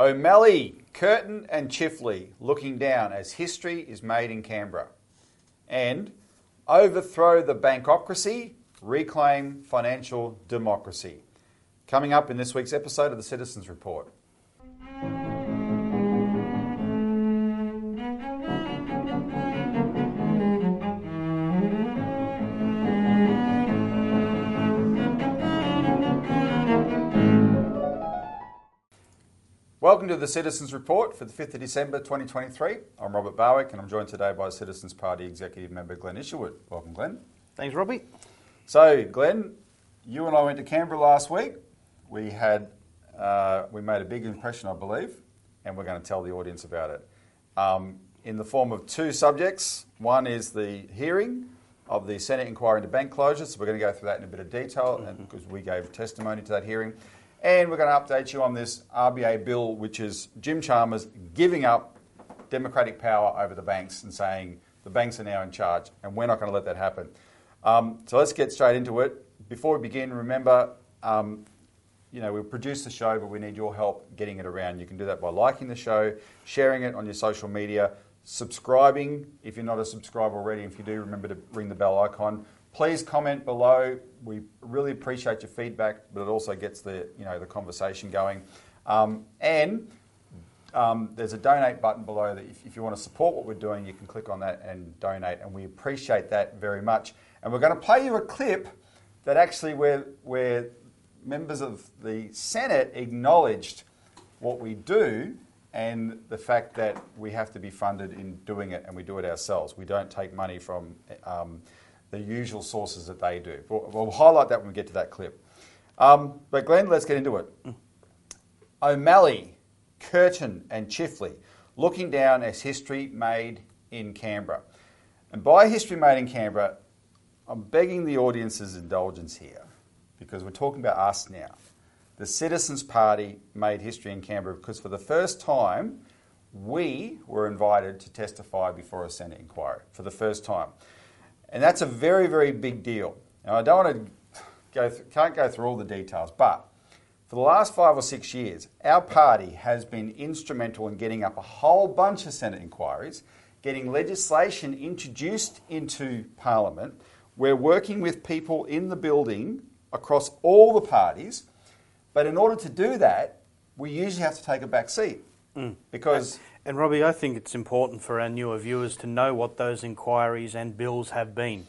O'Malley, Curtin, and Chifley looking down as history is made in Canberra. And overthrow the bankocracy, reclaim financial democracy. Coming up in this week's episode of the Citizens Report. Welcome to the Citizens Report for the 5th of December 2023. I'm Robert Barwick and I'm joined today by Citizens Party Executive Member Glen Isherwood. Welcome, Glen. Thanks, Robbie. So, Glen, you and I went to Canberra last week. We had uh, we made a big impression, I believe, and we're going to tell the audience about it. Um, in the form of two subjects. One is the hearing of the Senate inquiry into bank closures. So we're going to go through that in a bit of detail because we gave testimony to that hearing. And we're going to update you on this RBA bill, which is Jim Chalmers giving up democratic power over the banks and saying the banks are now in charge, and we're not going to let that happen. Um, so let's get straight into it. Before we begin, remember, um, you know, we produce the show, but we need your help getting it around. You can do that by liking the show, sharing it on your social media, subscribing if you're not a subscriber already. If you do, remember to ring the bell icon. Please comment below. We really appreciate your feedback, but it also gets the you know the conversation going. Um, and um, there's a donate button below that if, if, you want to support what we're doing, you can click on that and donate, and we appreciate that very much. And we're going to play you a clip that actually where where members of the Senate acknowledged what we do and the fact that we have to be funded in doing it, and we do it ourselves. We don't take money from. Um, the usual sources that they do. We'll, we'll highlight that when we get to that clip. Um, but Glen, let's get into it. O'Malley, Curtin, and Chifley looking down as history made in Canberra. And by history made in Canberra, I'm begging the audience's indulgence here because we're talking about us now. The Citizens Party made history in Canberra because for the first time, we were invited to testify before a Senate inquiry for the first time. And that's a very, very big deal. Now, I don't want to go, th- can't go through all the details, but for the last five or six years, our party has been instrumental in getting up a whole bunch of Senate inquiries, getting legislation introduced into Parliament. We're working with people in the building across all the parties, but in order to do that, we usually have to take a back seat mm. because and Robbie, I think it's important for our newer viewers to know what those inquiries and bills have been.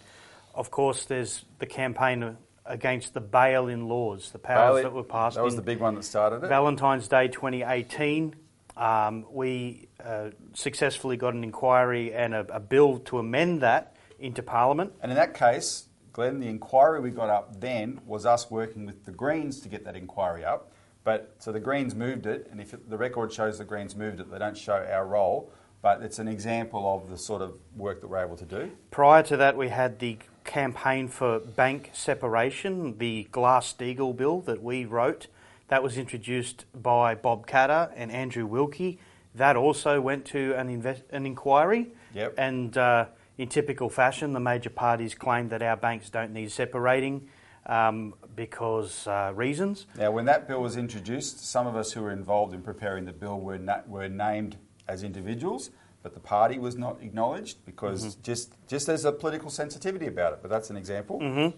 Of course, there's the campaign against the bail-in laws, the powers bail that were passed. That was the big one that started it. Valentine's Day 2018. Um, we uh, successfully got an inquiry and a, a bill to amend that into Parliament. And in that case, Glen, the inquiry we got up then was us working with the Greens to get that inquiry up. But so the Greens moved it, and if the record shows the Greens moved it, they don't show our role. But it's an example of the sort of work that we're able to do. Prior to that, we had the campaign for bank separation, the Glass Steagall bill that we wrote. That was introduced by Bob Katter and Andrew Wilkie. That also went to an, invest- an inquiry. Yep. And uh, in typical fashion, the major parties claimed that our banks don't need separating um, because uh, reasons. Now, when that bill was introduced, some of us who were involved in preparing the bill were, na- were named as individuals, but the party was not acknowledged because mm-hmm. just just there's a political sensitivity about it. But that's an example. Mm-hmm.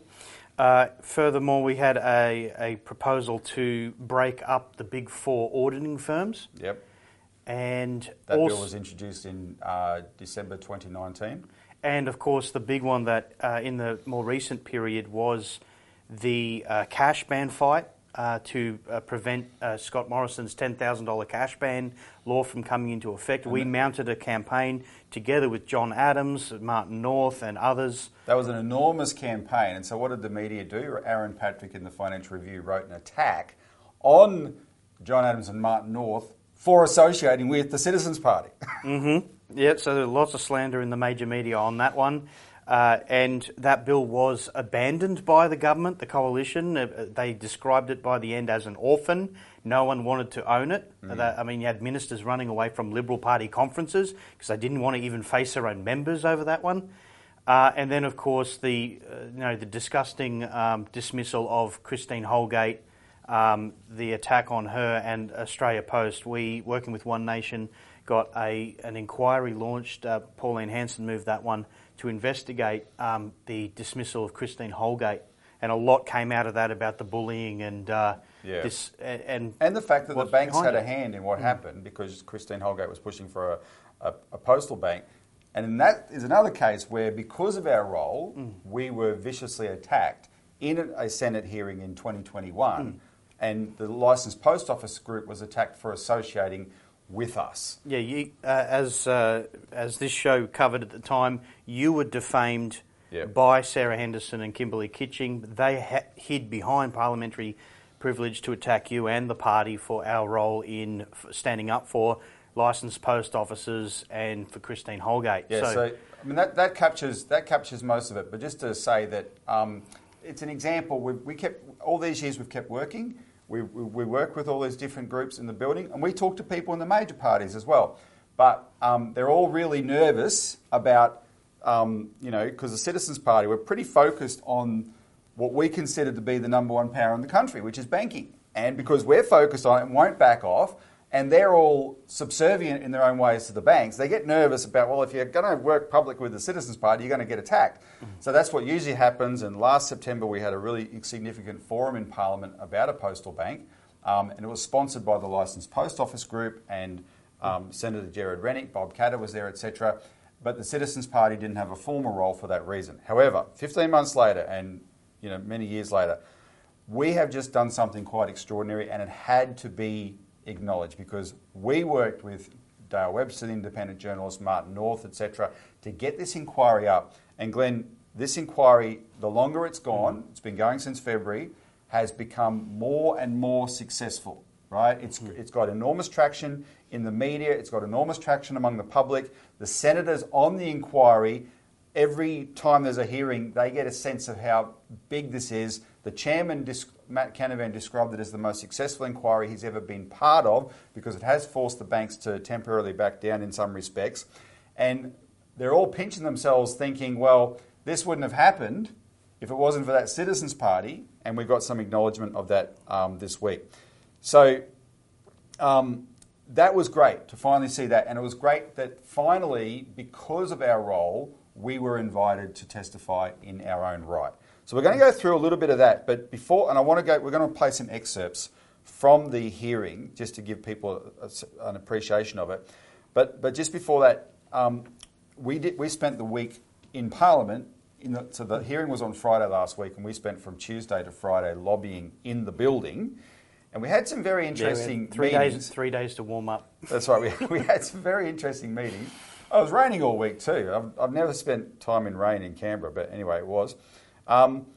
Uh, furthermore, we had a, a proposal to break up the big four auditing firms. Yep. And that also, bill was introduced in uh, December 2019. And of course, the big one that uh, in the more recent period was the uh, cash ban fight uh, to uh, prevent uh, Scott Morrison's $10,000 cash ban law from coming into effect. And we mounted a campaign together with John Adams, Martin North, and others. That was an enormous campaign. And so, what did the media do? Aaron Patrick in the Financial Review wrote an attack on John Adams and Martin North for associating with the Citizens Party. mm-hmm. Yeah, so there was lots of slander in the major media on that one. Uh, and that bill was abandoned by the government, the coalition. Uh, they described it by the end as an orphan. No one wanted to own it. Mm. Uh, I mean, you had ministers running away from Liberal Party conferences because they didn't want to even face their own members over that one. Uh, and then, of course, the uh, you know the disgusting um, dismissal of Christine Holgate um, the attack on her and Australia Post, we, working with One Nation, got a, an inquiry launched. Uh, Pauline Hanson moved that one to investigate um, the dismissal of Christine Holgate. And a lot came out of that about the bullying and uh, Yeah. this and And the fact that the banks behind had a hand in what happened because Christine Holgate was pushing for a, a, a postal bank. And that is another case where, because of our role, we were viciously attacked in a, a Senate hearing in 2021. And the licensed post office group was attacked for associating with us. Yeah, you, uh, as uh, as this show covered at the time, you were defamed Yeah. by Sarah Henderson and Kimberley Kitching. They ha- hid behind parliamentary privilege to attack you and the party for our role in f- standing up for licensed post officers and for Christine Holgate. Yeah, so, I mean that, that captures that captures most of it. But just to say that um, it's an example. We, we kept all these years we've kept working. We, we, work with all these different groups in the building, and we talk to people in the major parties as well. But um, they're all really nervous about um, you know because the Citizens Party we're pretty focused on what we consider to be the number one power in the country, which is banking. And because we're focused on it and won't back off, and they're all subservient in their own ways to the banks, they get nervous about, well, if you're going to work public with the Citizens Party, you're going to get attacked. So that's what usually happens. And last September, we had a really significant forum in Parliament about a postal bank, um, and it was sponsored by the Licensed Post Office Group and um, Senator Gerard Rennick, Bob Katter was there, etc. But the Citizens Party didn't have a formal role for that reason. However, 15 months later, and you know many years later, we have just done something quite extraordinary, and it had to be acknowledged because we worked with Dale Webster, the independent journalist, Martin North, etc., to get this inquiry up. And Glen, this inquiry, the longer it's gone, it's been going since February, has become more and more successful. Right? It's, mm-hmm. it's got enormous traction in the media. It's got enormous traction among the public. The senators on the inquiry every time there's a hearing, they get a sense of how big this is. The chairman, Matt Canavan, described it as the most successful inquiry he's ever been part of because it has forced the banks to temporarily back down in some respects. And they're all pinching themselves thinking, well, this wouldn't have happened if it wasn't for that Citizens Party. And we got some acknowledgement of that um, this week. So um, that was great to finally see that. And it was great that finally, because of our role, we were invited to testify in our own right. So we're going to go through a little bit of that. But before, and I want to go, we're going to play some excerpts from the hearing just to give people a, an appreciation of it. But, but just before that, um, we, did, we spent the week in Parliament. In the, so the hearing was on Friday last week, and we spent from Tuesday to Friday lobbying in the building. And we had some very Yeah, interesting three meetings. days three days to warm up. That's right. We, we had some very interesting meetings. Oh, it was raining all week too. I've, I've never spent time in rain in Canberra, but anyway, it was. Um,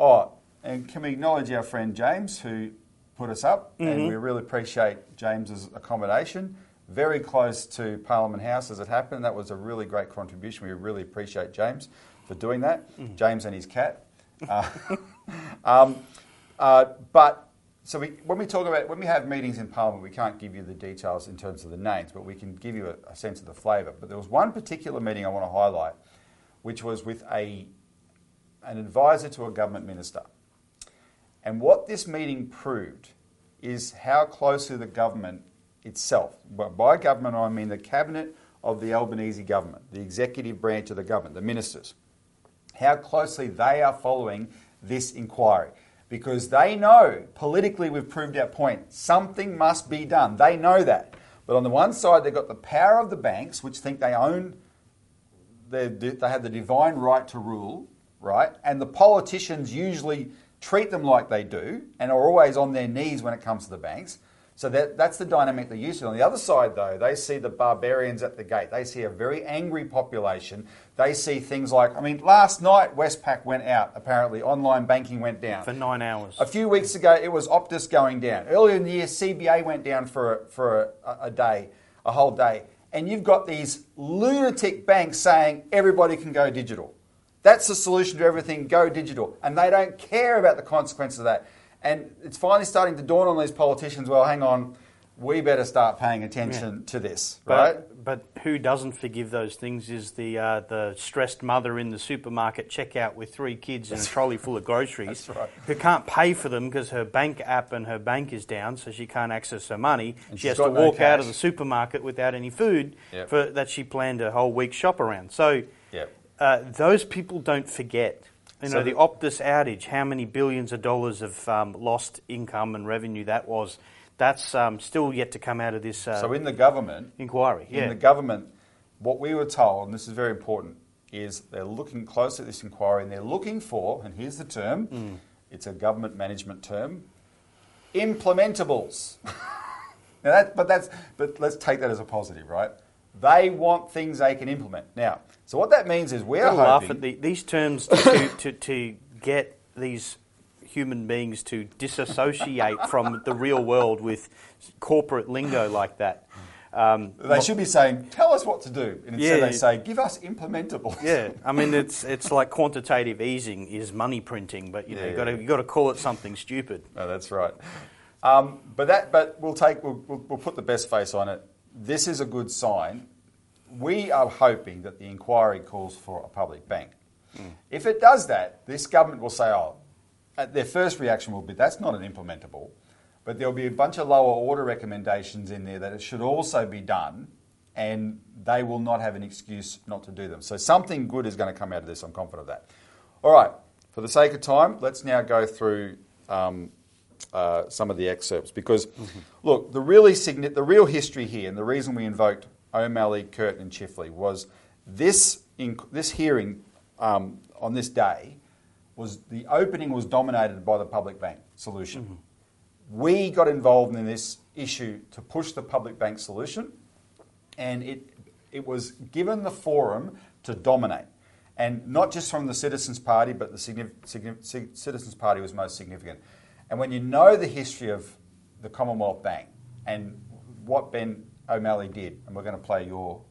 oh, and can we acknowledge our friend James who put us up? And we really appreciate James's accommodation. Very close to Parliament House as it happened. That was a really great contribution. We really appreciate James for doing that. James and his cat. Uh, um, uh, but so we, when we talk about when we have meetings in Parliament, we can't give you the details in terms of the names, but we can give you a, a sense of the flavour. But there was one particular meeting I want to highlight, which was with a an advisor to a government minister. And what this meeting proved is how closely the government itself, by government I mean the cabinet of the Albanese government, the executive branch of the government, the ministers, how closely they are following this inquiry. Because they know, politically, we've proved our point. Something must be done. They know that. But on the one side, they've got the power of the banks, which think they own, they have the divine right to rule, right? And the politicians usually treat them like they do and are always on their knees when it comes to the banks. So that, that's the dynamic they're used to. On the other side, though, they see the barbarians at the gate. They see a very angry population. They see things like, I mean, last night Westpac went out, apparently, online banking went down. For nine hours. A few weeks ago, it was Optus going down. Earlier in the year, CBA went down for for a, a day, a whole day. And you've got these lunatic banks saying everybody can go digital. That's the solution to everything, go digital. And they don't care about the consequences of that. And it's finally starting to dawn on these politicians well, hang on, we better start paying attention to this, But, right? but who doesn't forgive those things is the uh, the stressed mother in the supermarket checkout with three kids and a trolley full of groceries right. who can't pay for them because her bank app and her bank is down, so she can't access her money. And she has to no walk out of the supermarket without any food Yep. for, that she planned a whole week shop around. So. Uh, those people don't forget. You know, So the the- Optus outage, how many billions of dollars of um, lost income and revenue that was. That's um, still yet to come out of this uh, So in the government, inquiry. Yeah. in the government, what we were told, and this is very important, is they're looking close at this inquiry and they're looking for, and here's the term, Hmm. it's a government management term, implementables. now that, but that's, but let's take that as a positive, right? They want things they can implement. Now, so what that means is we're hoping. laugh at the, these terms to, to, to, to get these human beings to disassociate from the real world with corporate lingo like that. Um, they should be saying, "Tell us what to do," and instead Yeah. they say, "Give us implementables." yeah, I mean it's it's like quantitative easing is money printing, but you know Yeah, you got to you got to call it something stupid. No, that's right. Um, but that, but we'll take, we'll, we'll, we'll put the best face on it. This is a good sign. We are hoping that the inquiry calls for a public bank. If it does that, this government will say, "Oh," uh, their first reaction will be, "That's not an implementable," but there'll be a bunch of lower order recommendations in there that it should also be done, and they will not have an excuse not to do them. So something good is going to come out of this. I'm confident of that. All right. For the sake of time, let's now go through um, uh, some of the excerpts because, look, the really signi- the real history here, and the reason we invoked O'Malley, Curtin, and Chifley was this in- this hearing um, on this day was the opening was dominated by the public bank solution. We got involved in this issue to push the public bank solution, and it it was given the forum to dominate, and not just from the Citizens Party, but the signif- signif- Ci- Citizens Party was most significant. And when you know the history of the Commonwealth Bank and what Ben O'Malley did, and we're going to play your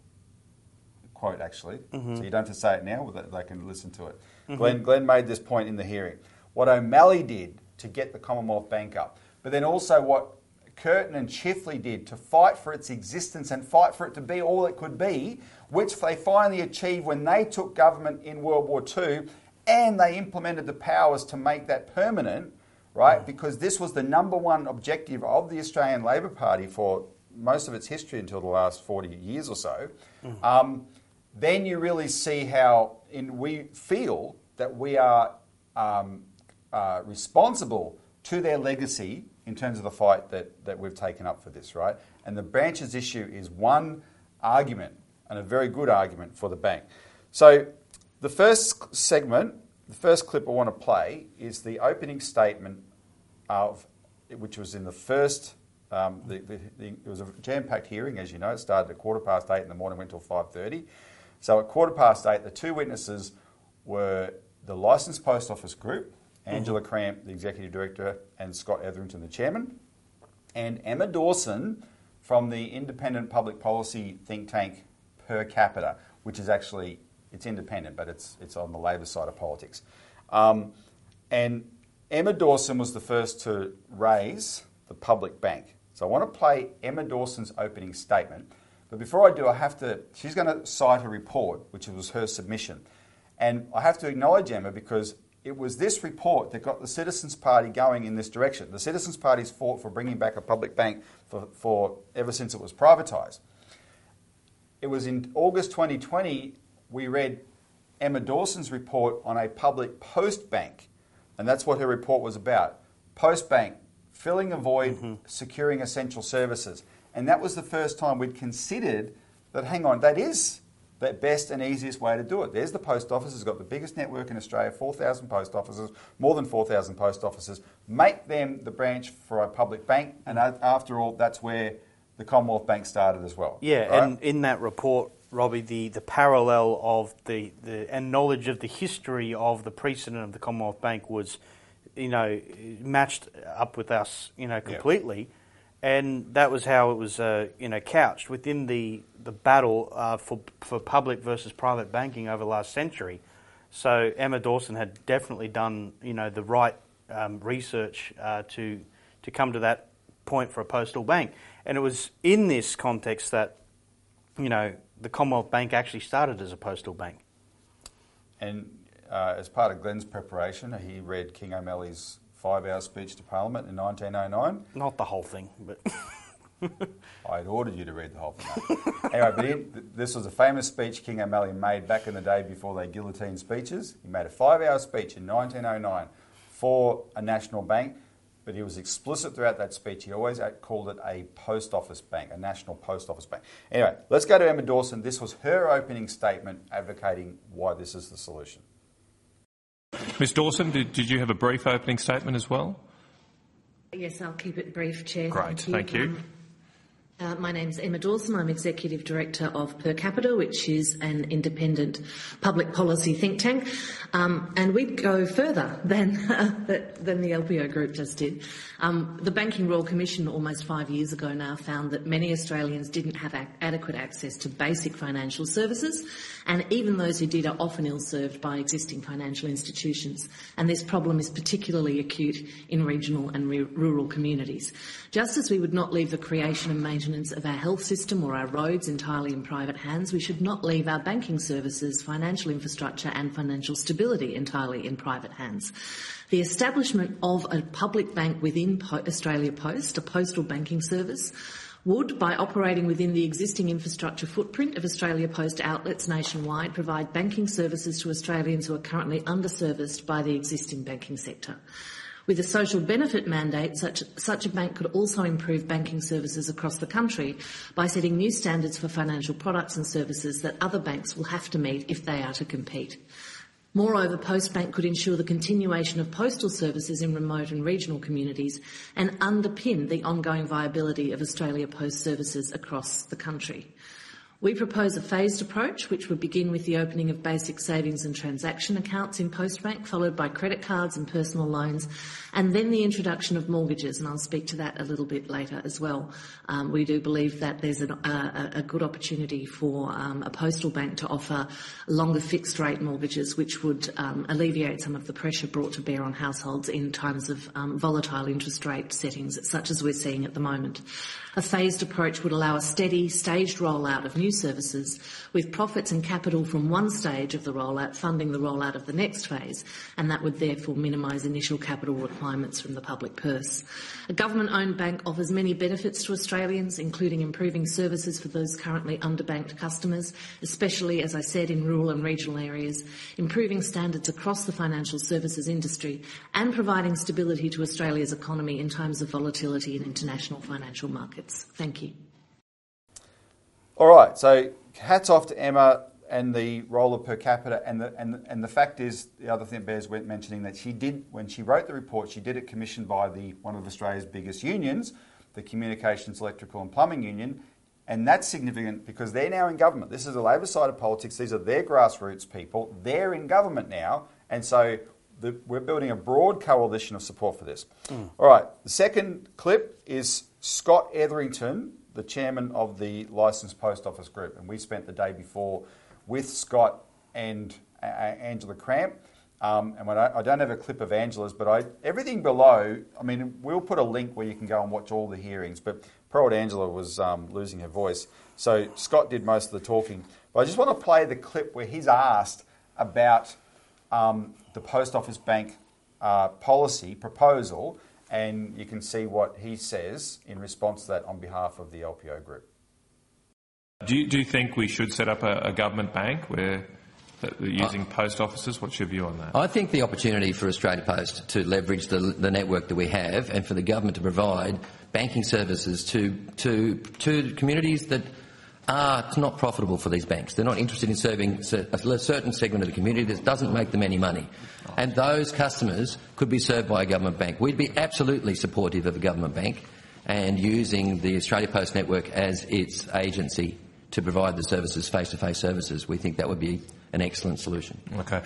quote actually, mm-hmm. so you don't have to say it now, but they can listen to it. Mm-hmm. Glen, Glen made this point in the hearing. What O'Malley did to get the Commonwealth Bank up, but then also what Curtin and Chifley did to fight for its existence and fight for it to be all it could be, which they finally achieved when they took government in World War II and they implemented the powers to make that permanent, right? Because this was the number one objective of the Australian Labor Party for most of its history until the last 40 years or so. Um, then you really see how in, we feel that we are um, uh, responsible to their legacy in terms of the fight that, that we've taken up for this, right? And the branches issue is one argument, and a very good argument for the bank. So the first segment, the first clip I want to play is the opening statement of, which was in the first. Um, the, the, the, it was a jam-packed hearing, as you know. It started at quarter past eight in the morning, went till five thirty. So at quarter past eight, the two witnesses were the licensed post office group, Angela Cramp, the executive director, and Scott Etherington, the chairman, and Emma Dawson from the independent public policy think tank Per Capita, which is actually it's independent, but it's it's on the Labor side of politics. Um, and Emma Dawson was the first to raise the public bank. So I want to play Emma Dawson's opening statement. But before I do, I have to. She's going to cite a report, which was her submission, and I have to acknowledge Emma because it was this report that got the Citizens Party going in this direction. The Citizens Party's fought for bringing back a public bank for, for ever since it was privatised. It was in August 2020 we read Emma Dawson's report on a public post bank, and that's what her report was about. Post bank, filling a void, mm-hmm. securing essential services. And that was the first time we'd considered that, hang on, that is the best and easiest way to do it. There's the post office, it's got the biggest network in Australia, 4,000 post offices, more than 4,000 post offices. Make them the branch for a public bank, and after all, that's where the Commonwealth Bank started as well. Yeah, right? and in that report, Robbie, the, the parallel of the, the and knowledge of the history of the precedent of the Commonwealth Bank was, you know, matched up with us, you know, completely, and that was how it was, uh, you know, couched within the the battle uh, for for public versus private banking over the last century. So Emma Dawson had definitely done, you know, the right um, research uh, to to come to that point for a postal bank. And it was in this context that, you know, the Commonwealth Bank actually started as a postal bank. And uh, as part of Glen's preparation, he read King O'Malley's five-hour speech to Parliament in 1909. Not the whole thing, but. I had ordered you to read the whole thing. anyway, but he, this was a famous speech King O'Malley made back in the day before they guillotined speeches. He made a five-hour speech in 1909 for a national bank, but he was explicit throughout that speech. He always called it a post office bank, a national post office bank. Anyway, let's go to Emma Dawson. This was her opening statement advocating why this is the solution. Ms Dawson, did, did you have a brief opening statement as well? Yes, I'll keep it brief, Chair. Great, thank you. Thank you. Um, uh, my name's Emma Dawson. I'm Executive Director of Per Capita, which is an independent public policy think tank. Um, and we go further than, than the LPO group just did. Um, the Banking Royal Commission almost five years ago now found that many Australians didn't have a- adequate access to basic financial services, and even those who did are often ill-served by existing financial institutions. And this problem is particularly acute in regional and re- rural communities. Just as we would not leave the creation and maintenance maintenance of our health system or our roads entirely in private hands, we should not leave our banking services, financial infrastructure and financial stability entirely in private hands. The establishment of a public bank within Australia Post, a postal banking service, would, by operating within the existing infrastructure footprint of Australia Post outlets nationwide, provide banking services to Australians who are currently underserviced by the existing banking sector. With a social benefit mandate, such, such a bank could also improve banking services across the country by setting new standards for financial products and services that other banks will have to meet if they are to compete. Moreover, Postbank could ensure the continuation of postal services in remote and regional communities and underpin the ongoing viability of Australia Post services across the country. We propose a phased approach, which would begin with the opening of basic savings and transaction accounts in Postbank, followed by credit cards and personal loans, and then the introduction of mortgages, and I'll speak to that a little bit later as well. Um, we do believe that there's an, uh, a good opportunity for um, a postal bank to offer longer fixed rate mortgages, which would um, alleviate some of the pressure brought to bear on households in times of um, volatile interest rate settings, such as we're seeing at the moment. A phased approach would allow a steady, staged rollout of new services, with profits and capital from one stage of the rollout funding the rollout of the next phase, and that would therefore minimise initial capital requirements from the public purse. A government-owned bank offers many benefits to Australians, including improving services for those currently underbanked customers, especially, as I said, in rural and regional areas, improving standards across the financial services industry, and providing stability to Australia's economy in times of volatility in international financial markets. Thank you. All right, so hats off to Emma and the role of per capita, and the, and, and the fact is, the other thing that bears mentioning that she did, when she wrote the report, she did it commissioned by the one of Australia's biggest unions, the Communications, Electrical and Plumbing Union, and that's significant because they're now in government. This is the Labor side of politics. These are their grassroots people. They're in government now, and so the, we're building a broad coalition of support for this. Mm. All right, the second clip is Scott Etherington, the chairman of the Licensed Post Office Group, and we spent the day before with Scott and uh, Angela Cramp. Um, and I, I, don't have a clip of Angela's, but I, everything below, I mean, we'll put a link where you can go and watch all the hearings. But old Angela was um, losing her voice. So Scott did most of the talking. But I just want to play the clip where he's asked about um, the Post Office Bank uh, policy proposal and you can see what he says in response to that on behalf of the LPO group. Do you, do you think we should set up a, a government bank where using post offices? What's your view on that? I think the opportunity for Australia Post to leverage the, the network that we have and for the government to provide banking services to, to, to communities that are not profitable for these banks. They're not interested in serving a certain segment of the community that doesn't make them any money. And those customers could be served by a government bank. We'd be absolutely supportive of a government bank and using the Australia Post network as its agency to provide the services, face-to-face services. We think that would be an excellent solution. Okay.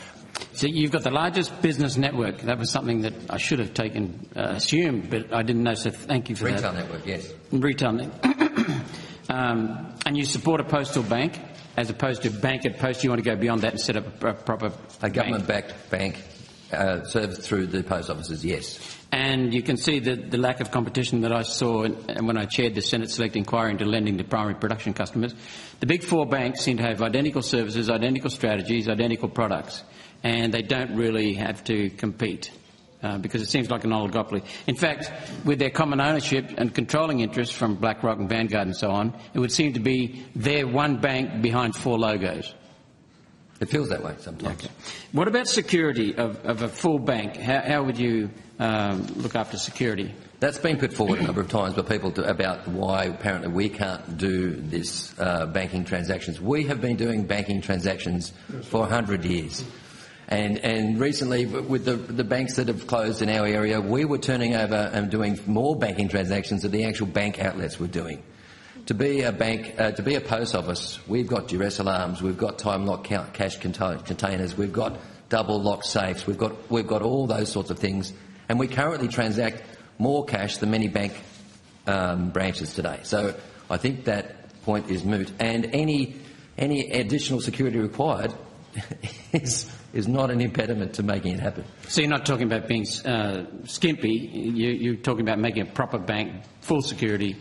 So you've got the largest business network. That was something that I should have taken, uh, assumed, but I didn't know, so thank you for Retail that. Retail network, yes. Retail network. um, and you support a postal bank as opposed to bank at post. You want to go beyond that and set up a proper a government-backed bank uh, serviced through the post offices, yes. And you can see the, the lack of competition that I saw in, when I chaired the Senate Select Inquiry into lending to primary production customers. The big four banks seem to have identical services, identical strategies, identical products, and they don't really have to compete. Uh, because it seems like an oligopoly. In fact, with their common ownership and controlling interests from BlackRock and Vanguard and so on, it would seem to be their one bank behind four logos. It feels that way sometimes. Okay. What about security of, of a full bank? How, how would you um, look after security? That's been put forward a number of times by people to, about why apparently we can't do this uh, banking transactions. We have been doing banking transactions for 100 years. And, and recently, with the, the banks that have closed in our area, we were turning over and doing more banking transactions than the actual bank outlets were doing. To be a bank, uh, to be a post office, we've got duress alarms, we've got time lock cash containers, we've got double lock safes, we've got, we've got all those sorts of things, and we currently transact more cash than many bank um, branches today. So I think that point is moot, and any any additional security required is is not an impediment to making it happen. So you're not talking about being uh, skimpy. You, are talking about making a proper bank, full security.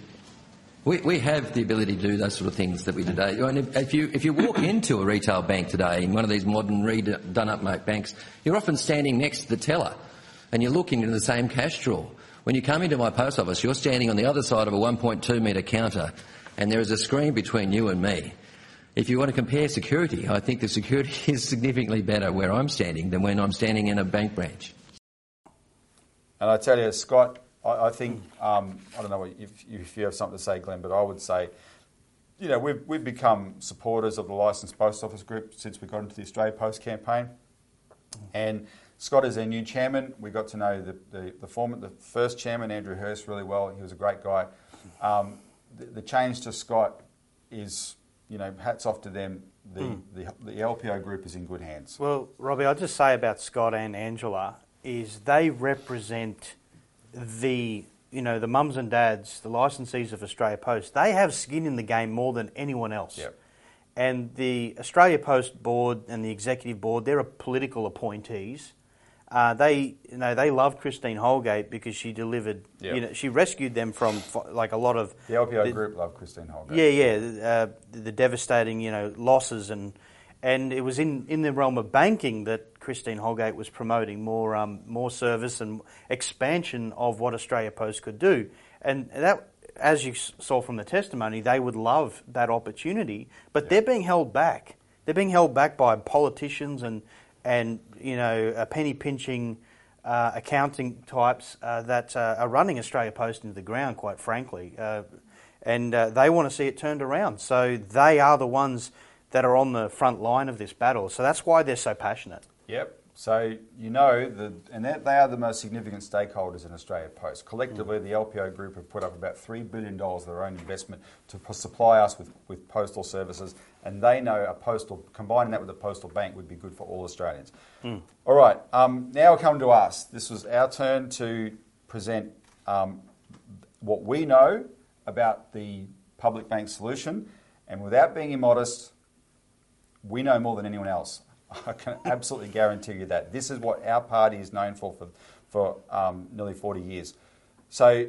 We, we have the ability to do those sort of things that we do today. And if, if, you, if you walk into a retail bank today, in one of these modern, done-up banks, you're often standing next to the teller and you're looking into the same cash drawer. When you come into my post office, you're standing on the other side of a 1.2 metre counter and there is a screen between you and me. If you want to compare security, I think the security is significantly better where I'm standing than when I'm standing in a bank branch. And I tell you, Scott, I, I think, um, I don't know if, if, you have something to say, Glen, but I would say, you know, we've, we've become supporters of the Licensed Post Office Group since we got into the Australia Post campaign. And Scott is our new chairman. We got to know the, the, the, former, the first chairman, Andrew Hurst, really well. He was a great guy. Um, the, the change to Scott is you know, hats off to them. The, mm. the, the LPO group is in good hands. Well, Robbie, I'll just say about Scott and Angela is they represent the you know the mums and dads, the licensees of Australia Post. They have skin in the game more than anyone else. Yep. And the Australia Post board and the executive board, they're political appointees. Uh, they, you know, they loved Christine Holgate because she delivered. Yep. You know, she rescued them from like a lot of the LPO the, group loved Christine Holgate. Yeah, yeah, uh, the, the, devastating, you know, losses and and it was in, in the realm of banking that Christine Holgate was promoting more um, more service and expansion of what Australia Post could do, and that. As you saw from the testimony, they would love that opportunity, but yep. they're being held back. They're being held back by politicians and and you know penny pinching uh, accounting types uh, that uh, are running Australia Post into the ground, quite frankly, uh, and uh, they want to see it turned around. So they are the ones that are on the front line of this battle. So that's why they're so passionate. Yep. So you know, the, and they are the most significant stakeholders in Australia Post. Collectively, the LPO group have put up about $3 billion of their own investment to supply us with, with postal services, and they know a postal, combining that with a postal bank would be good for all Australians. Mm. All right, um, now come to us. This was our turn to present um, what we know about the public bank solution, and without being immodest, we know more than anyone else. I can absolutely guarantee you that. This is what our party is known for for, for um, nearly 40 years. So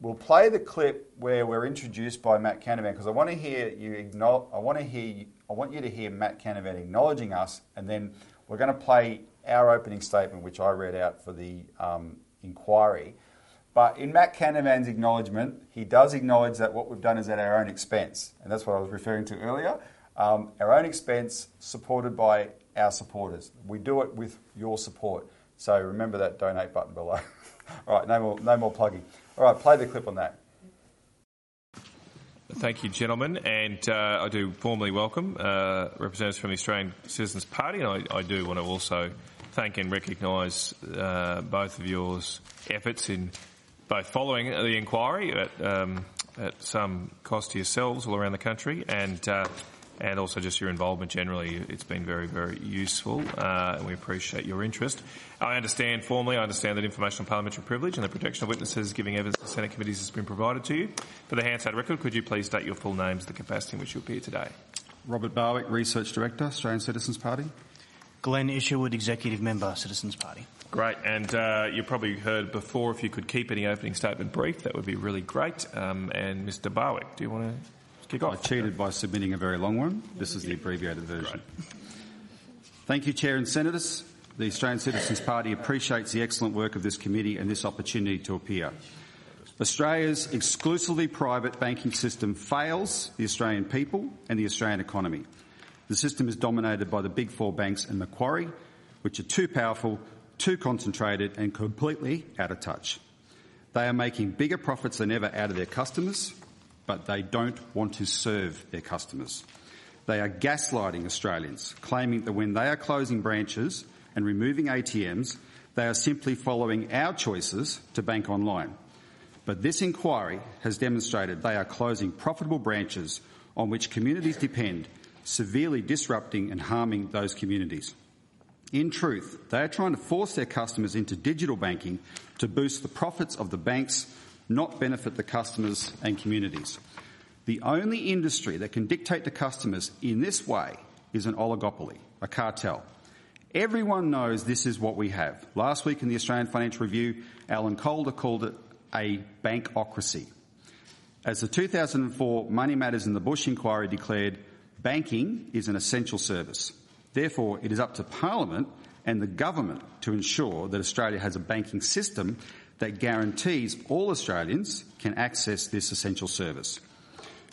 we'll play the clip where we're introduced by Matt Canavan because I want to hear you acknowledge, I want to hear I want you to hear Matt Canavan acknowledging us, and then we're going to play our opening statement, which I read out for the um, inquiry. But in Matt Canavan's acknowledgement, he does acknowledge that what we've done is at our own expense, and that's what I was referring to earlier. Um, our own expense, supported by our supporters. We do it with your support. So remember that donate button below. All right, no more, no more plugging. All right, play the clip on that. Thank you, gentlemen, and uh, I do formally welcome uh, representatives from the Australian Citizens Party, and I, I do want to also thank and recognise uh, both of yours efforts in both following the inquiry at, um, at some cost to yourselves all around the country and uh, and also just your involvement generally. It's been very, very useful, uh, and we appreciate your interest. I understand formally, I understand that information on parliamentary privilege and the protection of witnesses giving evidence to Senate committees has been provided to you. For the Hansard record, could you please state your full names, the capacity in which you appear today? Robert Barwick, Research Director, Australian Citizens Party. Glen Isherwood, Executive Member, Citizens Party. Great, and uh, you probably heard before if you could keep any opening statement brief, that would be really great. Um, and Mr. Barwick, do you want to kick I cheated by submitting a very long one. This is the abbreviated version. Thank you, Chair and Senators. The Australian Citizens Party appreciates the excellent work of this committee and this opportunity to appear. Australia's exclusively private banking system fails the Australian people and the Australian economy. The system is dominated by the big four banks and Macquarie, which are too powerful, too concentrated, and completely out of touch. They are making bigger profits than ever out of their customers, but they don't want to serve their customers. They are gaslighting Australians, claiming that when they are closing branches and removing ATMs, they are simply following our choices to bank online. But this inquiry has demonstrated they are closing profitable branches on which communities depend, severely disrupting and harming those communities. In truth, they are trying to force their customers into digital banking to boost the profits of the banks, not benefit the customers and communities. The only industry that can dictate to customers in this way is an oligopoly, a cartel. Everyone knows this is what we have. Last week in the Australian Financial Review, Alan Calder called it a bankocracy. As the 2004 Money Matters in the Bush inquiry declared, banking is an essential service. Therefore, it is up to Parliament and the government to ensure that Australia has a banking system that guarantees all Australians can access this essential service.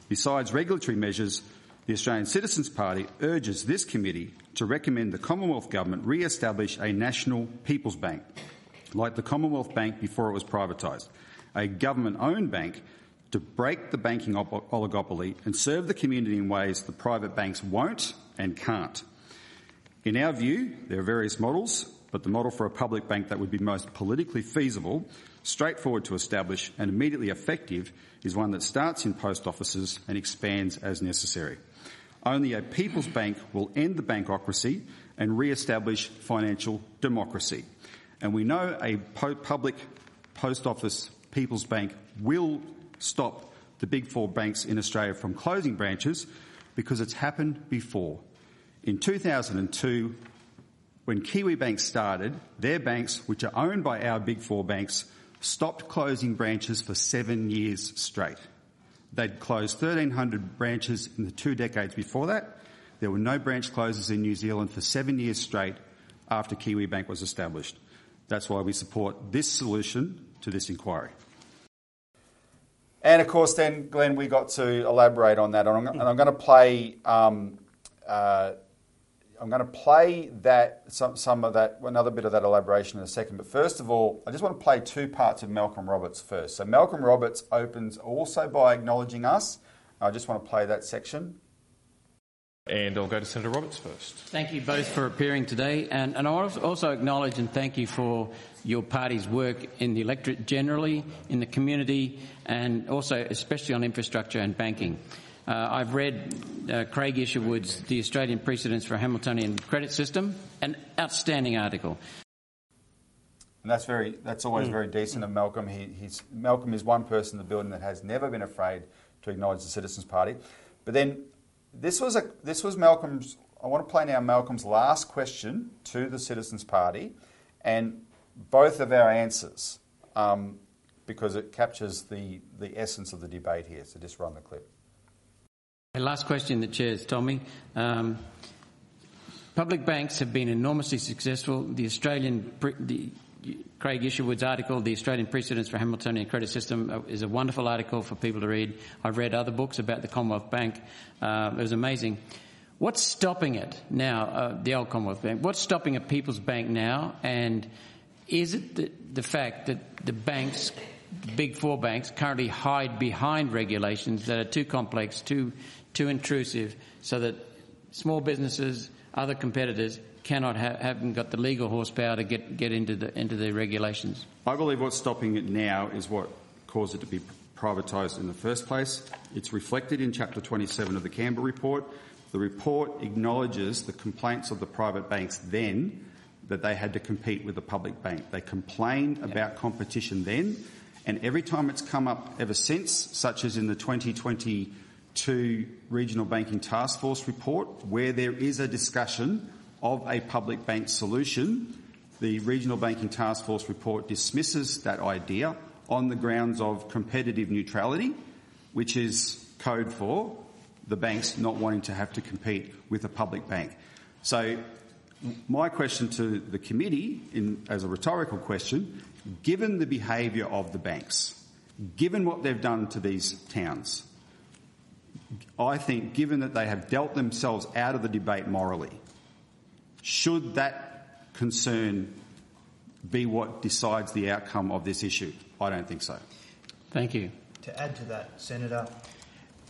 Besides regulatory measures, the Australian Citizens Party urges this committee to recommend the Commonwealth Government re-establish a national People's Bank, like the Commonwealth Bank before it was privatised, a government-owned bank to break the banking op- oligopoly and serve the community in ways the private banks won't and can't. In our view, there are various models, but the model for a public bank that would be most politically feasible, straightforward to establish, and immediately effective is one that starts in post offices and expands as necessary. Only a people's bank will end the bankocracy and re-establish financial democracy. And we know a po- public post office people's bank will stop the big four banks in Australia from closing branches because it's happened before. In 2002, when Kiwi Bank started, their banks, which are owned by our big four banks, stopped closing branches for seven years straight. They'd closed 1,300 branches in the two decades before that. There were no branch closures in New Zealand for seven years straight after Kiwi Bank was established. That's why we support this solution to this inquiry. And of course, then, Glen, we got to elaborate on that. And I'm, and I'm going to play. Um, uh, I'm going to play that some, some of that another bit of that elaboration in a second. But first of all, I just want to play two parts of Malcolm Roberts first. So Malcolm Roberts opens also by acknowledging us. I just want to play that section. And I'll go to Senator Roberts first. Thank you both for appearing today, and, and I want to also acknowledge and thank you for your party's work in the electorate generally, in the community, and also especially on infrastructure and banking. Uh, I've read uh, Craig Isherwood's The Australian Precedents for a Hamiltonian Credit System, an outstanding article. And that's very that's always very decent of Malcolm. He, he's Malcolm is one person in the building that has never been afraid to acknowledge the Citizens Party. But then this was a this was Malcolm's. I want to play now Malcolm's last question to the Citizens Party, and both of our answers, um, because it captures the the essence of the debate here. So just run the clip. Last question the Chair's told me. Um, public banks have been enormously successful. The Australian, the, Craig Isherwood's article, The Australian Precedents for Hamiltonian Credit System, uh, is a wonderful article for people to read. I've read other books about the Commonwealth Bank. Uh, it was amazing. What's stopping it now, uh, the old Commonwealth Bank? What's stopping a People's Bank now? And is it the, the fact that the banks, the big four banks, currently hide behind regulations that are too complex, too too intrusive, so that small businesses, other competitors, cannot ha- haven't got the legal horsepower to get get into the into the regulations. I believe what's stopping it now is what caused it to be privatised in the first place. It's reflected in Chapter 27 of the Campbell report. The report acknowledges the complaints of the private banks then that they had to compete with the public bank. They complained about competition then, and every time it's come up ever since, such as in the 2022 Regional Banking Task Force report, where there is a discussion of a public bank solution, the Regional Banking Task Force report dismisses that idea on the grounds of competitive neutrality, which is code for the banks not wanting to have to compete with a public bank. So my question to the committee, in, as a rhetorical question, given the behaviour of the banks, given what they've done to these towns, I think given that they have dealt themselves out of the debate morally, should that concern be what decides the outcome of this issue? I don't think so. Thank you. To add to that, Senator,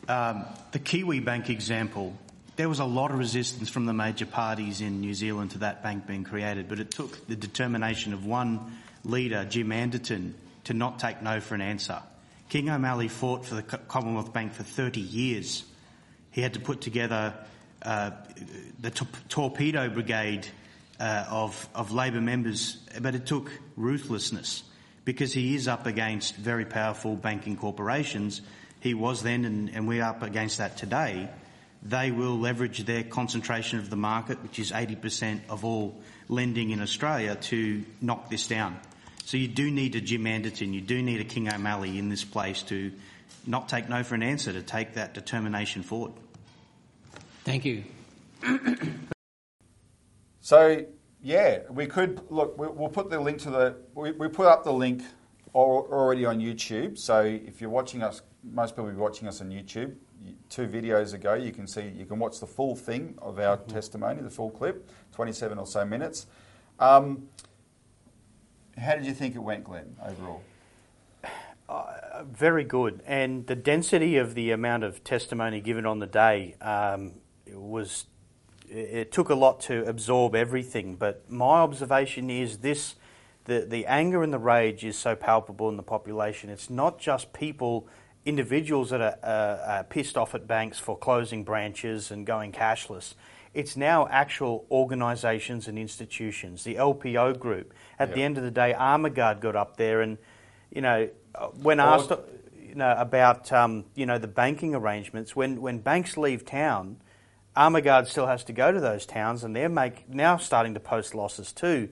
um, the Kiwi Bank example, there was a lot of resistance from the major parties in New Zealand to that bank being created, but it took the determination of one leader, Jim Anderton, to not take no for an answer. King O'Malley fought for the Commonwealth Bank for 30 years. He had to put together uh, the t- torpedo brigade uh, of, of Labor members, but it took ruthlessness because he is up against very powerful banking corporations. He was then, and, and we're up against that today. They will leverage their concentration of the market, which is 80% of all lending in Australia, to knock this down. So you do need a Jim Anderton, you do need a King O'Malley in this place to not take no for an answer, to take that determination forward. Thank you. So yeah, we could look. We'll put the link to the. We, we put up the link already on YouTube. So if you're watching us, most people will be watching us on YouTube. Two videos ago, you can see you can watch the full thing of our mm-hmm. testimony, the full clip, 27 or so minutes. Um, how did you think it went, Glen, overall? Very good, and the density of the amount of testimony given on the day um, was it took a lot to absorb everything, but my observation is this the, the anger and the rage is so palpable in the population. It's not just people, individuals that are, uh, are pissed off at banks for closing branches and going cashless. It's now actual organisations and institutions. The LPO group. At yep. the end of the day, Armaguard got up there and, you know, when asked, you know, about um, you know the banking arrangements, when when banks leave town Armaguard still has to go to those towns, and they're make, now starting to post losses too.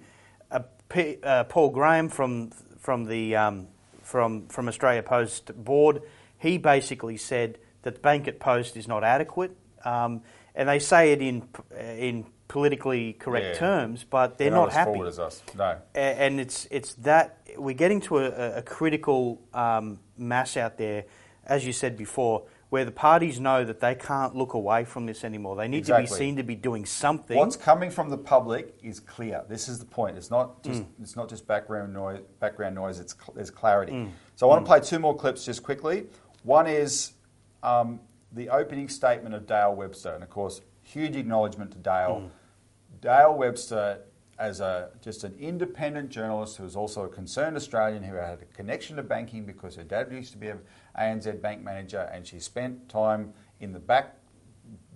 Uh, P, uh, Paul Graham from from the um, from from Australia Post board, he basically said that the bank at post is not adequate, um, and they say it in in politically correct yeah. terms, but they're, they're not, not happy. Forward as us. No, and it's it's that we're getting to a, a critical um, mass out there, as you said before where the parties know that they can't look away from this anymore. They need exactly. to be seen to be doing something. What's coming from the public is clear. This is the point. It's not just mm. it's not just background noise. Background noise. It's there's clarity. Mm. So I want mm. to play two more clips just quickly. One is um, the opening statement of Dale Webster, and of course, huge acknowledgement to Dale. Mm. Dale Webster as a just an independent journalist who was also a concerned Australian who had a connection to banking because her dad used to be an ANZ bank manager and she spent time in the back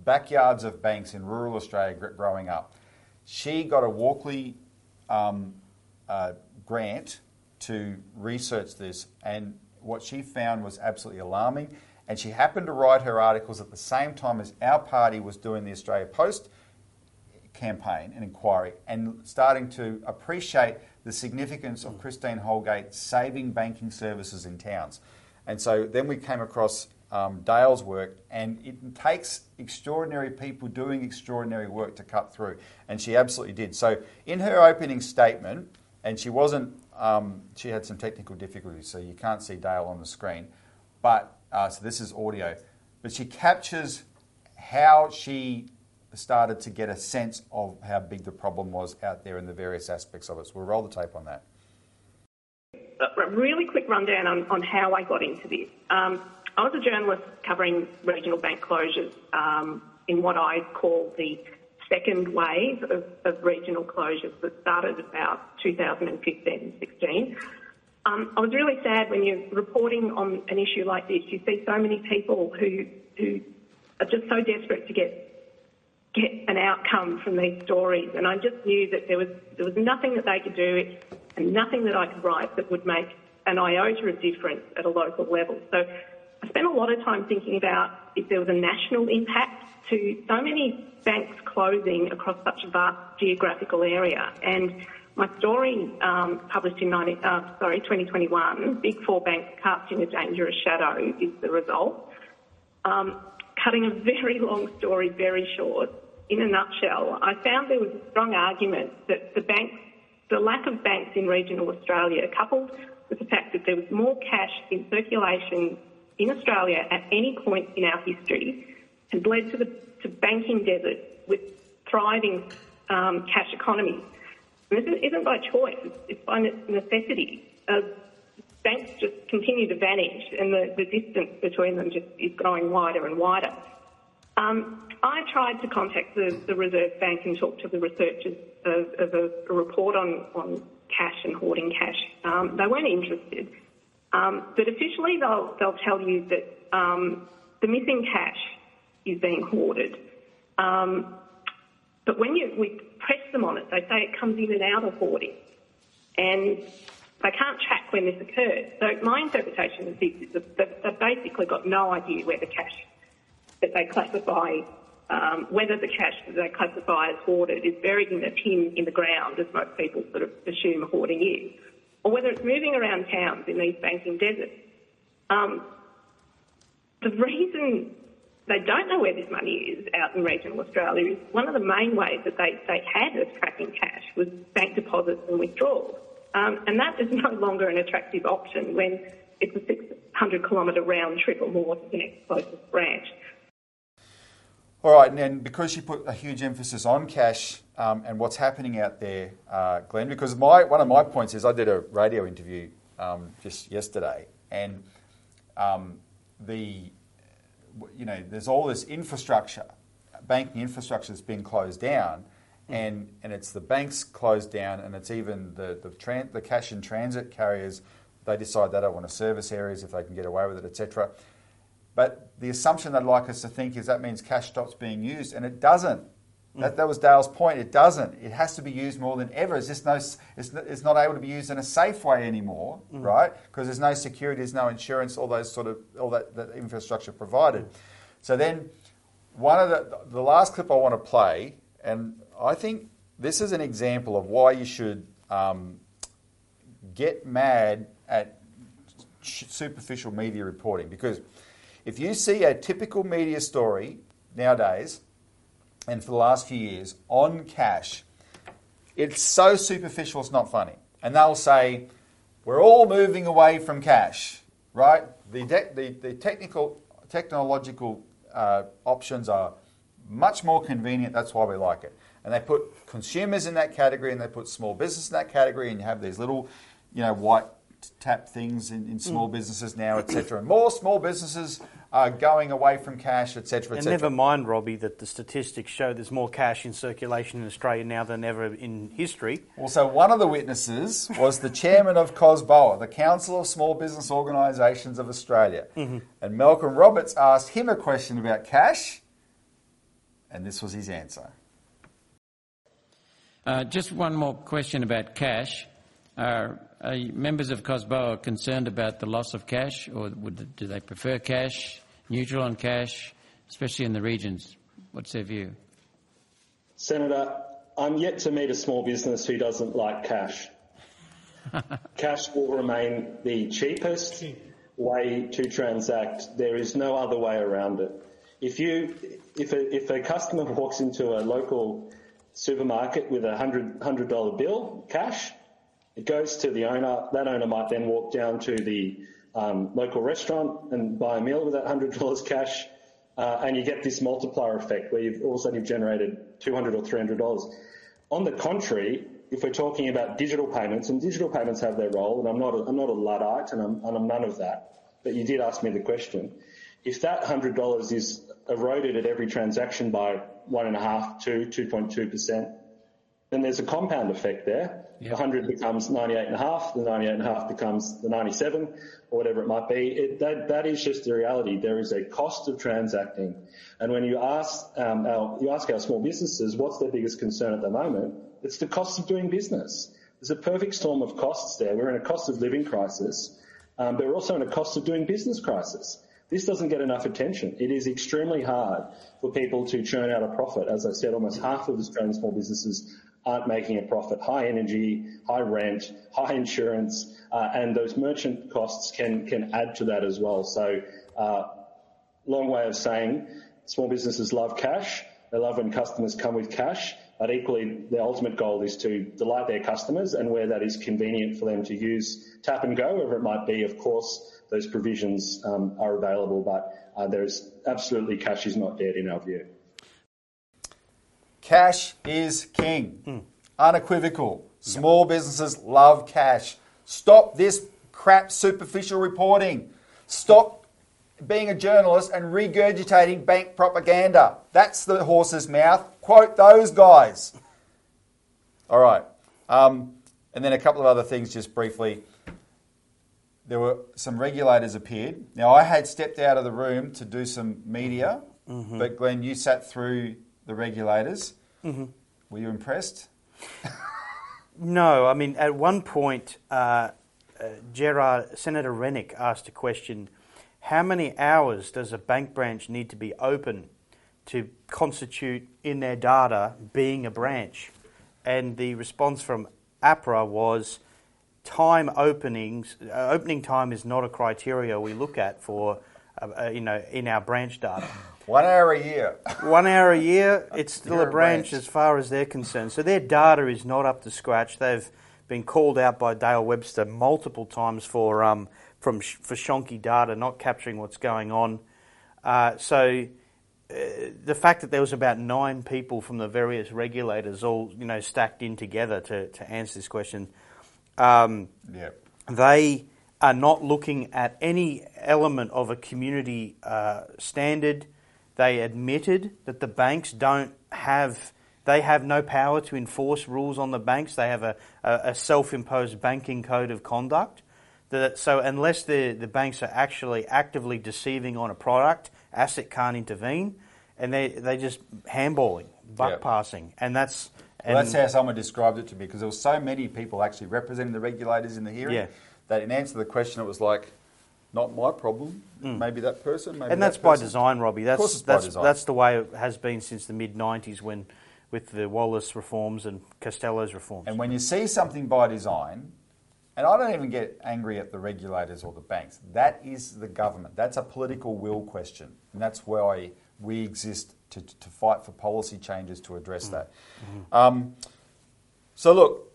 backyards of banks in rural Australia growing up. She got a Walkley um, uh, grant to research this, and what she found was absolutely alarming. And she happened to write her articles at the same time as our party was doing the Australia Post campaign and inquiry and starting to appreciate the significance of Christine Holgate saving banking services in towns. And so then we came across um, Dale's work, and it takes extraordinary people doing extraordinary work to cut through. And she absolutely did. So in her opening statement, and she wasn't, um, she had some technical difficulties, so you can't see Dale on the screen. But uh, so this is audio. But she captures how she started to get a sense of how big the problem was out there in the various aspects of it. So we'll roll the tape on that. A really quick rundown on, on how I got into this. Um, I was a journalist covering regional bank closures um, in what I call the second wave of, of, regional closures that started about 2015 16. Um, I was really sad when you're reporting on an issue like this. You see so many people who who are just so desperate to get get an outcome from these stories. And I just knew that there was there was nothing that they could do and nothing that I could write that would make an iota of difference at a local level. So I spent a lot of time thinking about if there was a national impact to so many banks closing across such a vast geographical area. And my story, um, published in 90, uh, sorry, 2021, Big Four banks casting a dangerous shadow, is the result. Um, cutting a very long story very short, in a nutshell, I found there was a strong argument that the banks, the lack of banks in regional Australia, coupled with the fact that there was more cash in circulation in Australia at any point in our history, has led to the to banking desert with thriving um, cash economies. This isn't by choice; it's, it's by necessity. Uh, banks just continue to vanish, and the, the distance between them just is growing wider and wider. Um, I tried to contact the, the, Reserve Bank and talk to the researchers of, of a, a, report on, on cash and hoarding cash. Um, they weren't interested. Um, but officially, they'll, they'll tell you that um, the missing cash is being hoarded. Um, but when you, we press them on it, they say it comes in and out of hoarding. And they can't track when this occurred. So my interpretation of this is that they've basically got no idea where the cash that they classify, um, whether the cash that they classify as hoarded is buried in a tin in the ground, as most people sort of assume hoarding is, or whether it's moving around towns in these banking deserts. Um, the reason they don't know where this money is out in regional Australia is one of the main ways that they, they had of tracking cash was bank deposits and withdrawals. Um, and that is no longer an attractive option when it's a 600 kilometre round trip or more to the next closest branch. All right, and then because you put a huge emphasis on cash um, and what's happening out there, uh, Glen, because my, one of my points is I did a radio interview um, just yesterday, and um, the you know there's all this infrastructure, banking infrastructure that's been closed down, mm. and and it's the banks closed down, and it's even the the, tran- the cash in transit carriers. They decide they don't want to service areas if they can get away with it, etc. But the assumption they'd like us to think is that means cash stops being used, and it doesn't. That, that was Dale's point. It doesn't. It has to be used more than ever. It's just no. It's, it's not able to be used in a safe way anymore, mm. right? Because there's no security, there's no insurance, all those sort of all that, that infrastructure provided. So then, one of the the last clip I want to play, and I think this is an example of why you should um, get mad at superficial media reporting because if you see a typical media story nowadays, and for the last few years, on cash, it's so superficial it's not funny. And they'll say, we're all moving away from cash, right? The, de- the, the technical, technological uh, options are much more convenient. That's why we like it. And they put consumers in that category and they put small business in that category, and you have these little, you know, white tap things in, in small mm. businesses now, etc. And more small businesses are going away from cash, etc. And never mind, Robbie, that the statistics show there's more cash in circulation in Australia now than ever in history. Also, one of the witnesses was the chairman of COSBOA, the Council of Small Business Organisations of Australia. Mm-hmm. And Malcolm Roberts asked him a question about cash, and this was his answer. Uh, just one more question about cash. Uh, are members of COSBOA concerned about the loss of cash, or would, do they prefer cash, neutral on cash, especially in the regions? What's their view? Senator, I'm yet to meet a small business who doesn't like cash. cash will remain the cheapest way to transact. There is no other way around it. If you, if a, if a customer walks into a local supermarket with a hundred hundred dollar bill, cash, it goes to the owner. That owner might then walk down to the um, local restaurant and buy a meal with that $100 cash, uh, and you get this multiplier effect where you've all of a sudden you've generated 200 or $300. On the contrary, if we're talking about digital payments, and digital payments have their role, and I'm not a, I'm not a Luddite, and I'm, and I'm none of that, but you did ask me the question. If that $100 is eroded at every transaction by 1.5%, 2, 2.2%, then there's a compound effect there. Yep. The 100 becomes 98.5, the 98.5 becomes the 97, or whatever it might be. It, that, that is just the reality. There is a cost of transacting. And when you ask, um, our, you ask our small businesses what's their biggest concern at the moment, it's the cost of doing business. There's a perfect storm of costs there. We're in a cost of living crisis, um, but we're also in a cost of doing business crisis. This doesn't get enough attention. It is extremely hard for people to churn out a profit. As I said, almost half of Australian small businesses aren't making a profit. High energy, high rent, high insurance, uh, and those merchant costs can, can add to that as well. So, uh, long way of saying small businesses love cash. They love when customers come with cash, but equally their ultimate goal is to delight their customers and where that is convenient for them to use tap and go, wherever it might be, of course, those provisions um, are available, but uh, there's absolutely cash is not dead in our view. Cash is king. Unequivocal. Small businesses love cash. Stop this crap superficial reporting. Stop being a journalist and regurgitating bank propaganda. That's the horse's mouth. Quote those guys. All right. Um, and then a couple of other things just briefly. There were some regulators appeared. Now, I had stepped out of the room to do some media, but Glen, you sat through the regulators. Were you impressed? No, I mean, at one point, uh, uh, Gerard, Senator Rennick asked a question How many hours does a bank branch need to be open to constitute in their data being a branch? And the response from APRA was time openings, uh, opening time is not a criteria we look at for, uh, uh, you know, in our branch data. One hour a year. One hour a year, it's still a branch branch. as far as they're concerned. So their data is not up to scratch. They've been called out by Dale Webster multiple times for um, from sh- for shonky data, not capturing what's going on. Uh, so uh, the fact that there was about nine people from the various regulators all you know stacked in together to, to answer this question. Um, yeah. they are not looking at any element of a community uh, standard. They admitted that the banks don't have, they have no power to enforce rules on the banks. They have a, a, a self-imposed banking code of conduct. That, so unless the, the banks are actually actively deceiving on a product, ASIC can't intervene, and they they just handballing, buck Yep. passing, and that's Well, and that's how someone described it to me because there were so many people actually representing the regulators in the hearing Yeah. that in answer to the question, it was like, not my problem. Maybe that person. Maybe Mm. and that that's by design, Robbie. That's course it's by that's design. that's the way it has been since the mid '90s, when with the Wallis reforms and Costello's reforms. And when you see something by design, and I don't even get angry at the regulators or the banks, that is the government. That's a political will question. And that's why we exist to, to fight for policy changes to address that. Um, so, look,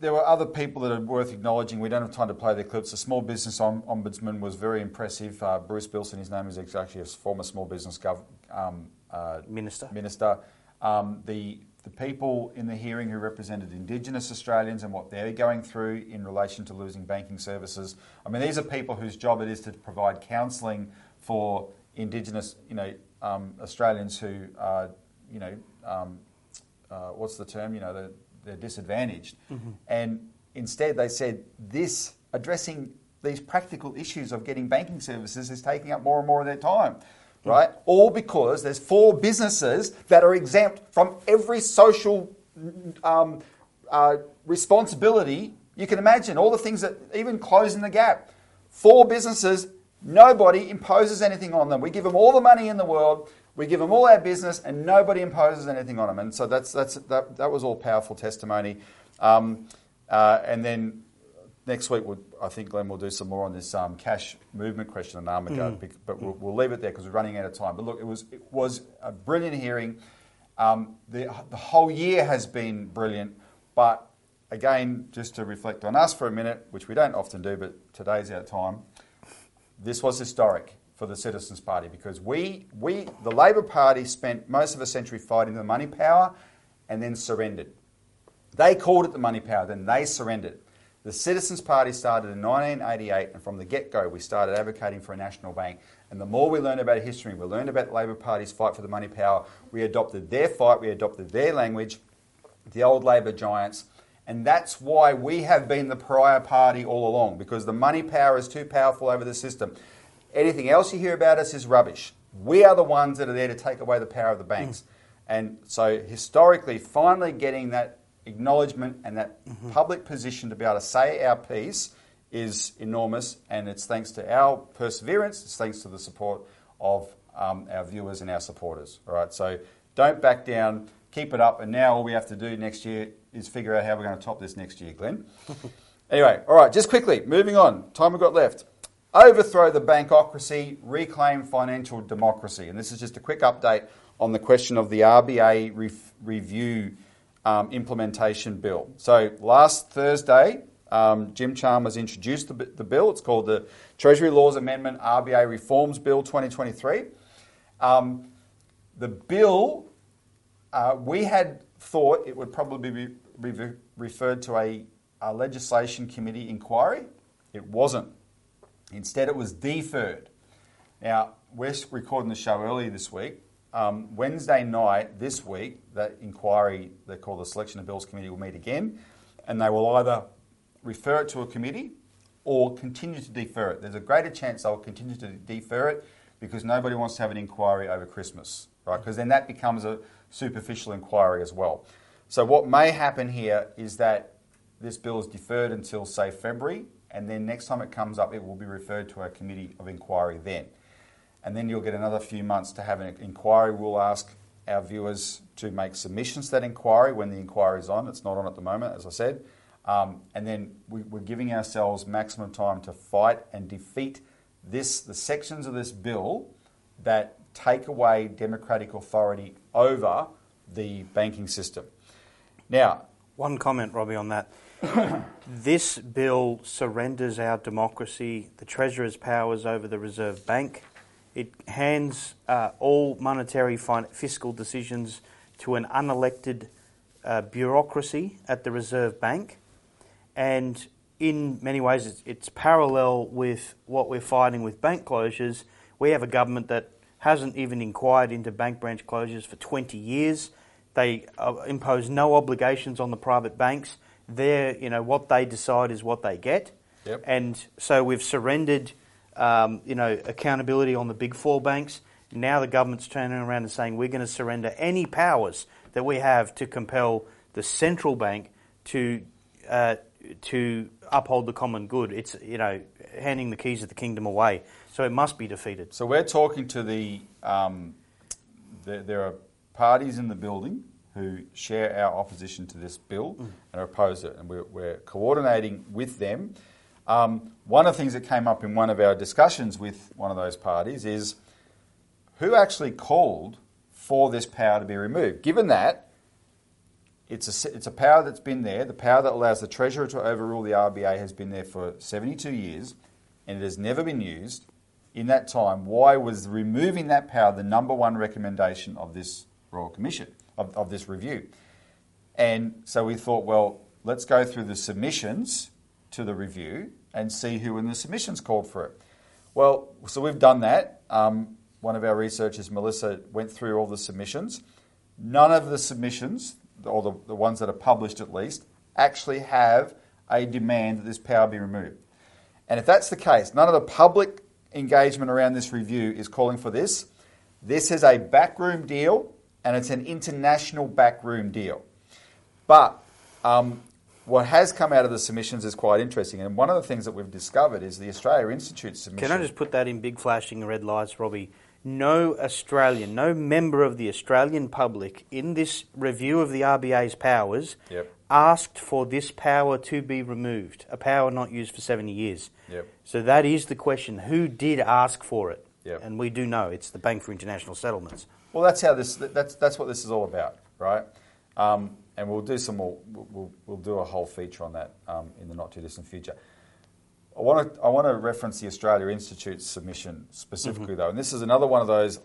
there were other people that are worth acknowledging. We don't have time to play the clips. The small business ombudsman was very impressive. Uh, Bruce Bilson, his name is actually a former small business gov- um, uh, Minister. Minister. Um, the the people in the hearing who represented Indigenous Australians and what they're going through in relation to losing banking services. I mean, these are people whose job it is to provide counselling for Indigenous, you know, um, Australians who are, you know, um, uh, what's the term? You know, they're, they're disadvantaged. And instead, they said this addressing these practical issues of getting banking services is taking up more and more of their time. Right? All because there's four businesses that are exempt from every social um, uh, responsibility you can imagine. All the things that, even closing the gap. Four businesses, nobody imposes anything on them. We give them all the money in the world, we give them all our business, and nobody imposes anything on them. And so that's, that's, that, that was all powerful testimony. Um, uh, and then next week, we'll, I think Glen will do some more on this um, cash movement question on Armaguard, bec- but we'll, we'll leave it there because we're running out of time. But look, it was, it was a brilliant hearing. Um, the, the whole year has been brilliant, but again, just to reflect on us for a minute, which we don't often do, but today's our time. This was historic for the Citizens Party because we, we, the Labor Party, spent most of a century fighting the money power and then surrendered. They called it the money power, then they surrendered. The Citizens Party started in 1988, and from the get go, we started advocating for a national bank. And the more we learned about history, we learned about the Labor Party's fight for the money power, we adopted their fight, we adopted their language, the old Labor giants. And that's why we have been the prior party all along, because the money power is too powerful over the system. Anything else you hear about us is rubbish. We are the ones that are there to take away the power of the banks. And so, historically, finally getting that acknowledgement and that public position to be able to say our piece is enormous, and it's thanks to our perseverance, it's thanks to the support of um, our viewers and our supporters. All right, so don't back down, keep it up, and now all we have to do next year is figure out how we're going to top this next year, Glen. anyway, all right, just quickly, moving on, time we've got left. Overthrow the bankocracy, reclaim financial democracy. And this is just a quick update on the question of the RBA re- review um, implementation bill. So last Thursday, um, Jim Chalmers introduced the, the, bill. It's called the Treasury Laws Amendment RBA Reforms Bill 2023. Um, the bill, uh, we had thought it would probably be re- referred to a, a legislation committee inquiry. It wasn't. Instead, it was deferred. Now, we're recording the show early this week. Um, Wednesday night this week, that inquiry they call the Selection of Bills Committee will meet again, and they will either refer it to a committee or continue to defer it. There's a greater chance they'll continue to defer it because nobody wants to have an inquiry over Christmas, right? Because then that becomes a superficial inquiry as well. So what may happen here is that this bill is deferred until, say, February, and then next time it comes up, it will be referred to a committee of inquiry then. And then you'll get another few months to have an inquiry. We'll ask our viewers to make submissions to that inquiry when the inquiry is on. It's not on at the moment, as I said. Um, and then we, are giving ourselves maximum time to fight and defeat this, the sections of this bill that take away democratic authority over the banking system. Now, one comment, Robbie, on that. this bill surrenders our democracy, the Treasurer's powers over the Reserve Bank. It hands uh, all monetary fin- fiscal decisions to an unelected uh, bureaucracy at the Reserve Bank and in many ways it's, it's, parallel with what we're fighting with bank closures. We have a government that hasn't even inquired into bank branch closures for 20 years. They uh, impose no obligations on the private banks. They're, you know, what they decide is what they get. Yep. And so we've surrendered, um, you know, accountability on the big four banks. Now the government's turning around and saying we're going to surrender any powers that we have to compel the central bank to uh, to uphold the common good. It's you know handing the keys of the kingdom away. So it must be defeated. So we're talking to the, um, the there are parties in the building who share our opposition to this bill mm. and oppose it, and we're, we're coordinating with them. Um, one of the things that came up in one of our discussions with one of those parties is who actually called for this power to be removed. Given that it's a, it's a power that's been there. The power that allows the Treasurer to overrule the RBA has been there for 72 years and it has never been used. In that time, why was removing that power the number one recommendation of this Royal Commission, of, of this review? And so we thought, well, let's go through the submissions to the review and see who in the submissions called for it. Well, so we've done that. Um, one of our researchers, Melissa, went through all the submissions. None of the submissions or the, the ones that are published at least, actually have a demand that this power be removed. And if that's the case, none of the public engagement around this review is calling for this. This is a backroom deal, and it's an international backroom deal. But um, what has come out of the submissions is quite interesting. And one of the things that we've discovered is the Australia Institute submission. Can I just put that in big flashing red lights, Robbie? no Australian, no member of the Australian public in this review of the RBA's powers yep. asked for this power to be removed, a power not used for 70 years. Yep. So that is the question. Who did ask for it? Yep. And we do know it's the Bank for International Settlements. Well, that's how this. That's that's what this is all about, right? Um, and we'll do some more. We'll, we'll do a whole feature on that um, in the not too distant future. I want to I want to reference the Australia Institute's submission specifically mm-hmm. though, and this is another one of those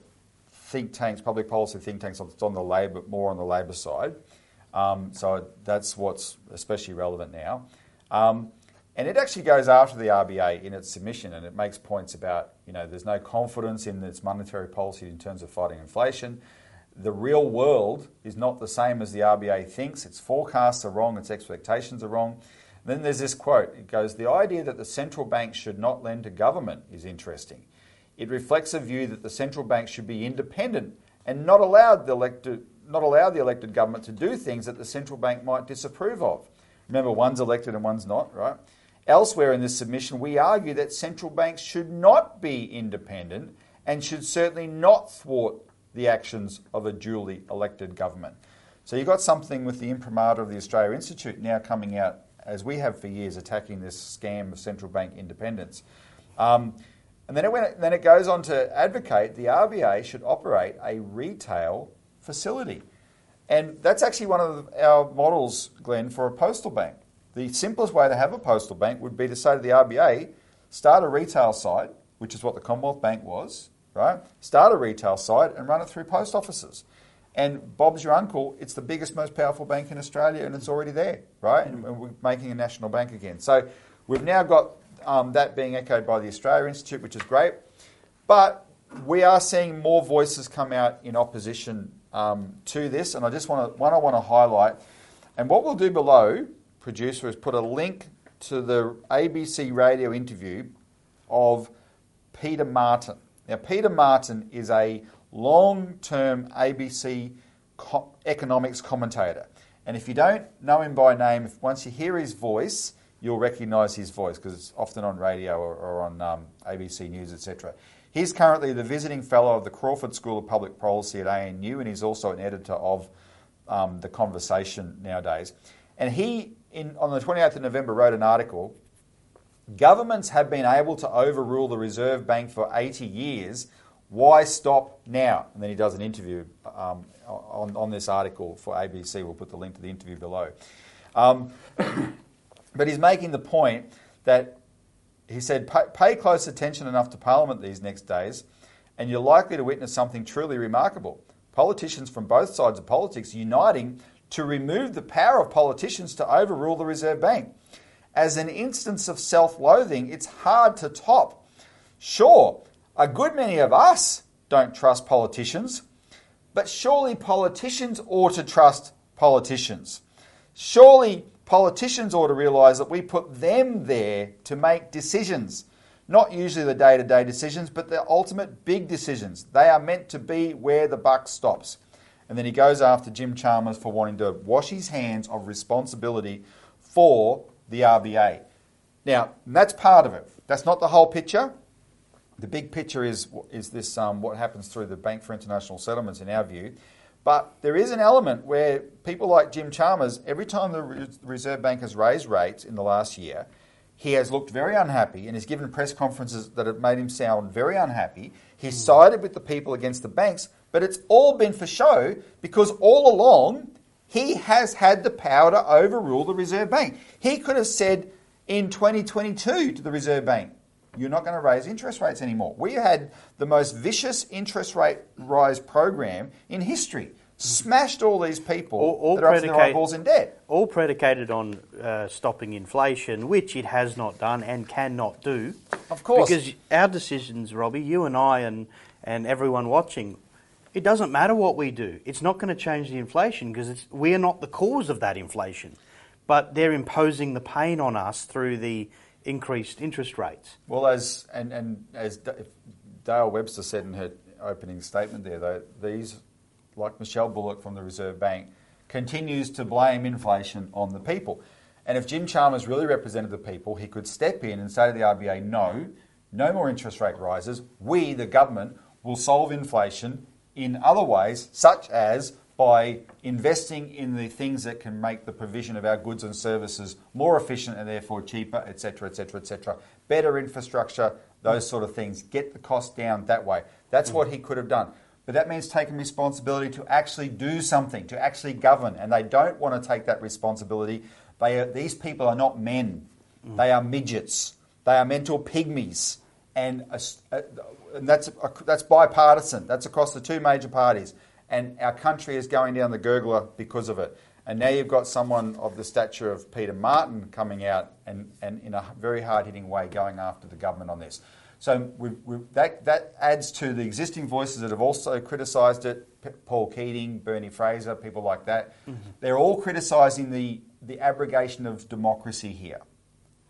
think tanks, public policy think tanks that's on the labor more on the Labor side. Um, so that's what's especially relevant now. And it actually goes after the RBA in its submission, and it makes points about you know there's no confidence in its monetary policy in terms of fighting inflation. The real world is not the same as the RBA thinks. Its forecasts are wrong. Its expectations are wrong. Then there's this quote. It goes, The idea that the central bank should not lend to government is interesting. It reflects a view that the central bank should be independent and not allow the elected, not allow the elected government to do things that the central bank might disapprove of. Remember, one's elected and one's not, right? Elsewhere in this submission, we argue that central banks should not be independent and should certainly not thwart the actions of a duly elected government. So you've got something with the imprimatur of the Australia Institute now coming out, as we have for years, attacking this scam of central bank independence. Um, and then it, went, then it goes on to advocate the RBA should operate a retail facility. And that's actually one of our models, Glen, for a postal bank. The simplest way to have a postal bank would be to say to the RBA, start a retail site, which is what the Commonwealth Bank was, right? Start a retail site and run it through post offices. And Bob's your uncle, it's the biggest, most powerful bank in Australia and it's already there, right? And we're making a national bank again. So we've now got um, that being echoed by the Australia Institute, which is great. But we are seeing more voices come out in opposition um, to this, and I just want to one I want to highlight. And what we'll do below, producer, has put a link to the ABC radio interview of Peter Martin. Now, Peter Martin is a long-term ABC co- economics commentator, and if you don't know him by name, if once you hear his voice, you'll recognise his voice because it's often on radio or, or on um, ABC News, etc. He's currently the visiting fellow of the Crawford School of Public Policy at ANU, and he's also an editor of um, The Conversation nowadays. And he, in, on the 28th of November, wrote an article Governments have been able to overrule the Reserve Bank for 80 years. Why stop now? And then he does an interview um, on, on this article for ABC. We'll put the link to the interview below. Um, but he's making the point that he said, pay, pay close attention enough to Parliament these next days, and you're likely to witness something truly remarkable. Politicians from both sides of politics uniting to remove the power of politicians to overrule the Reserve Bank. As an instance of self loathing, it's hard to top. Sure, a good many of us don't trust politicians, but surely politicians ought to trust politicians. Surely politicians ought to realise that we put them there to make decisions. Not usually the day to day decisions, but the ultimate big decisions. They are meant to be where the buck stops. And then he goes after Jim Chalmers for wanting to wash his hands of responsibility for the RBA. Now, that's part of it. That's not the whole picture. The big picture is, is this um, what happens through the Bank for International Settlements, in our view. But there is an element where people like Jim Chalmers, every time the Reserve Bank has raised rates in the last year, he has looked very unhappy and has given press conferences that have made him sound very unhappy. He's sided with the people against the banks, but it's all been for show because all along he has had the power to overrule the Reserve Bank. He could have said in 2022 to the Reserve Bank, you're not going to raise interest rates anymore. We had the most vicious interest rate rise program in history. Smashed all these people all, all that are to their eyeballs in debt. All predicated on uh, stopping inflation, which it has not done and cannot do. Of course. Because our decisions, Robbie, you and I and, and everyone watching, it doesn't matter what we do. It's not going to change the inflation because we are not the cause of that inflation. But they're imposing the pain on us through the increased interest rates. Well, as and, and as Dale Webster said in her opening statement there, though, these, like Michelle Bullock from the Reserve Bank, continues to blame inflation on the people. And if Jim Chalmers really represented the people, he could step in and say to the RBA, no, no more interest rate rises. We, the government, will solve inflation in other ways, such as by investing in the things that can make the provision of our goods and services more efficient and therefore cheaper, etc., etc., etc. Better infrastructure, those sort of things. Get the cost down that way. That's what he could have done. But that means taking responsibility to actually do something, to actually govern. And they don't want to take that responsibility. They are, these people are not men. They are midgets. They are mental pygmies. And, uh, and that's, that's bipartisan. That's across the two major parties and our country is going down the gurgler because of it. And now you've got someone of the stature of Peter Martin coming out and, and in a very hard hitting way going after the government on this. So we we that, that adds to the existing voices that have also criticised it Paul Keating, Bernie Fraser, people like that. Mm-hmm. They're all criticising the, the abrogation of democracy here,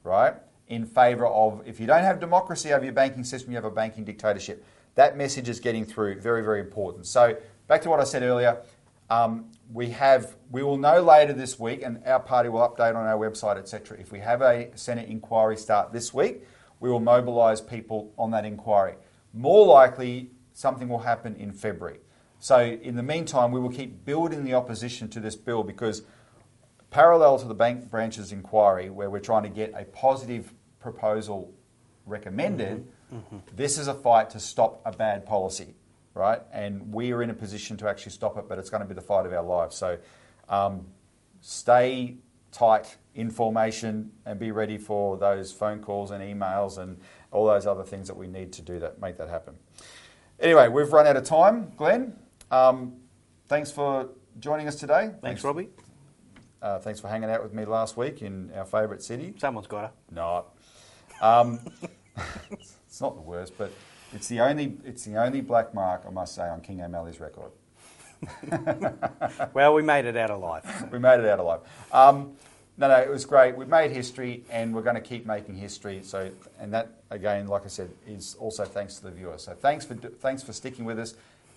right? In favour of if you don't have democracy over your banking system, you have a banking dictatorship. That message is getting through, very, very important. So back to what I said earlier. Um, we have, we will know later this week, and our party will update on our website, etc. If we have a Senate inquiry start this week, we will mobilise people on that inquiry. More likely, something will happen in February. So, in the meantime, we will keep building the opposition to this bill because, parallel to the bank branches inquiry, where we're trying to get a positive proposal recommended, this is a fight to stop a bad policy, right? And we are in a position to actually stop it, but it's going to be the fight of our lives. So, um, stay tight in formation and be ready for those phone calls and emails and all those other things that we need to do that make that happen. Anyway, we've run out of time. Glen, um, thanks for joining us today. Thanks, Robbie. Uh, thanks for hanging out with me last week in our favourite city. Someone's got her. No, um, it's not the worst, but it's the only it's the only black mark I must say on King O'Malley's record. Well, we made it out alive. we made it out alive. Um, no, no, it was great. We've made history, and we're going to keep making history. So, and that again, like I said, is also thanks to the viewers. So, thanks for thanks for sticking with us.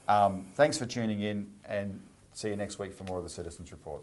Um, thanks for tuning in, and see you next week for more of the Citizens Report.